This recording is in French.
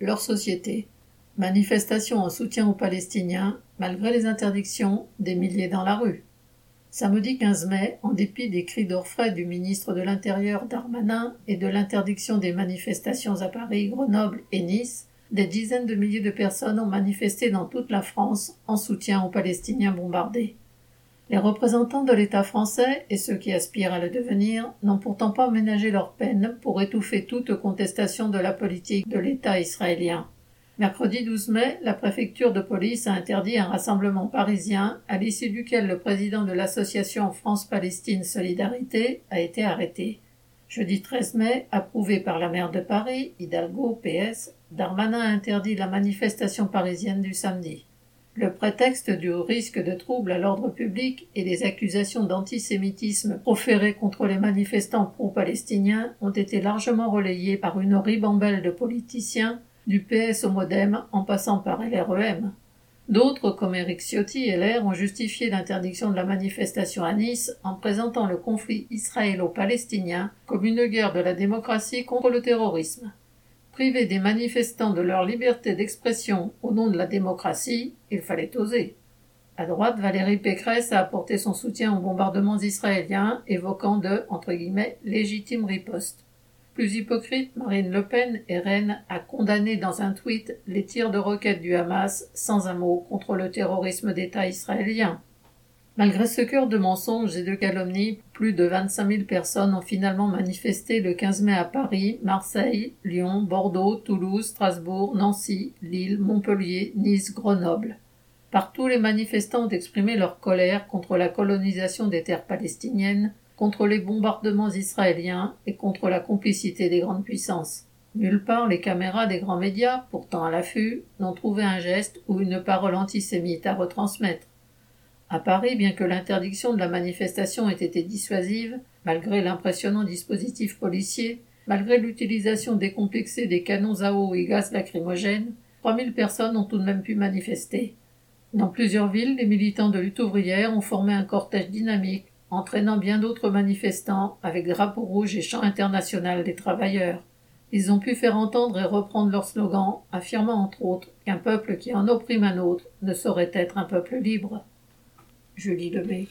Leur société. Manifestation en soutien aux Palestiniens, malgré les interdictions, des milliers dans la rue. Samedi 15 mai, en dépit des cris d'orfraie du ministre de l'Intérieur Darmanin et de l'interdiction des manifestations à Paris, Grenoble et Nice, des dizaines de milliers de personnes ont manifesté dans toute la France en soutien aux Palestiniens bombardés. Les représentants de l'État français et ceux qui aspirent à le devenir n'ont pourtant pas ménagé leur peine pour étouffer toute contestation de la politique de l'État israélien. Mercredi 12 mai, la préfecture de police a interdit un rassemblement parisien à l'issue duquel le président de l'association France-Palestine Solidarité a été arrêté. Jeudi 13 mai, approuvé par la maire de Paris, Hidalgo PS, Darmanin a interdit la manifestation parisienne du samedi. Le prétexte du risque de trouble à l'ordre public et des accusations d'antisémitisme proférées contre les manifestants pro-palestiniens ont été largement relayés par une ribambelle de politiciens, du PS au Modem en passant par LREM. D'autres, comme Eric Ciotti et LR, ont justifié l'interdiction de la manifestation à Nice en présentant le conflit israélo-palestinien comme une guerre de la démocratie contre le terrorisme. Priver des manifestants de leur liberté d'expression au nom de la démocratie, il fallait oser. À droite, Valérie Pécresse a apporté son soutien aux bombardements israéliens, évoquant de entre guillemets légitime riposte. Plus hypocrite, Marine Le Pen et Rennes a condamné dans un tweet les tirs de roquettes du Hamas sans un mot contre le terrorisme d'État israélien. Malgré ce cœur de mensonges et de calomnies, plus de 25 000 personnes ont finalement manifesté le 15 mai à Paris, Marseille, Lyon, Bordeaux, Toulouse, Strasbourg, Nancy, Lille, Montpellier, Nice, Grenoble. Partout, les manifestants ont exprimé leur colère contre la colonisation des terres palestiniennes, contre les bombardements israéliens et contre la complicité des grandes puissances. Nulle part les caméras des grands médias, pourtant à l'affût, n'ont trouvé un geste ou une parole antisémite à retransmettre. À Paris, bien que l'interdiction de la manifestation ait été dissuasive, malgré l'impressionnant dispositif policier, malgré l'utilisation décomplexée des canons à eau et gaz lacrymogènes, 3000 personnes ont tout de même pu manifester. Dans plusieurs villes, les militants de lutte ouvrière ont formé un cortège dynamique, entraînant bien d'autres manifestants avec drapeau rouge et chant international des travailleurs. Ils ont pu faire entendre et reprendre leur slogan, affirmant entre autres qu'un peuple qui en opprime un autre ne saurait être un peuple libre. Julie Lemay.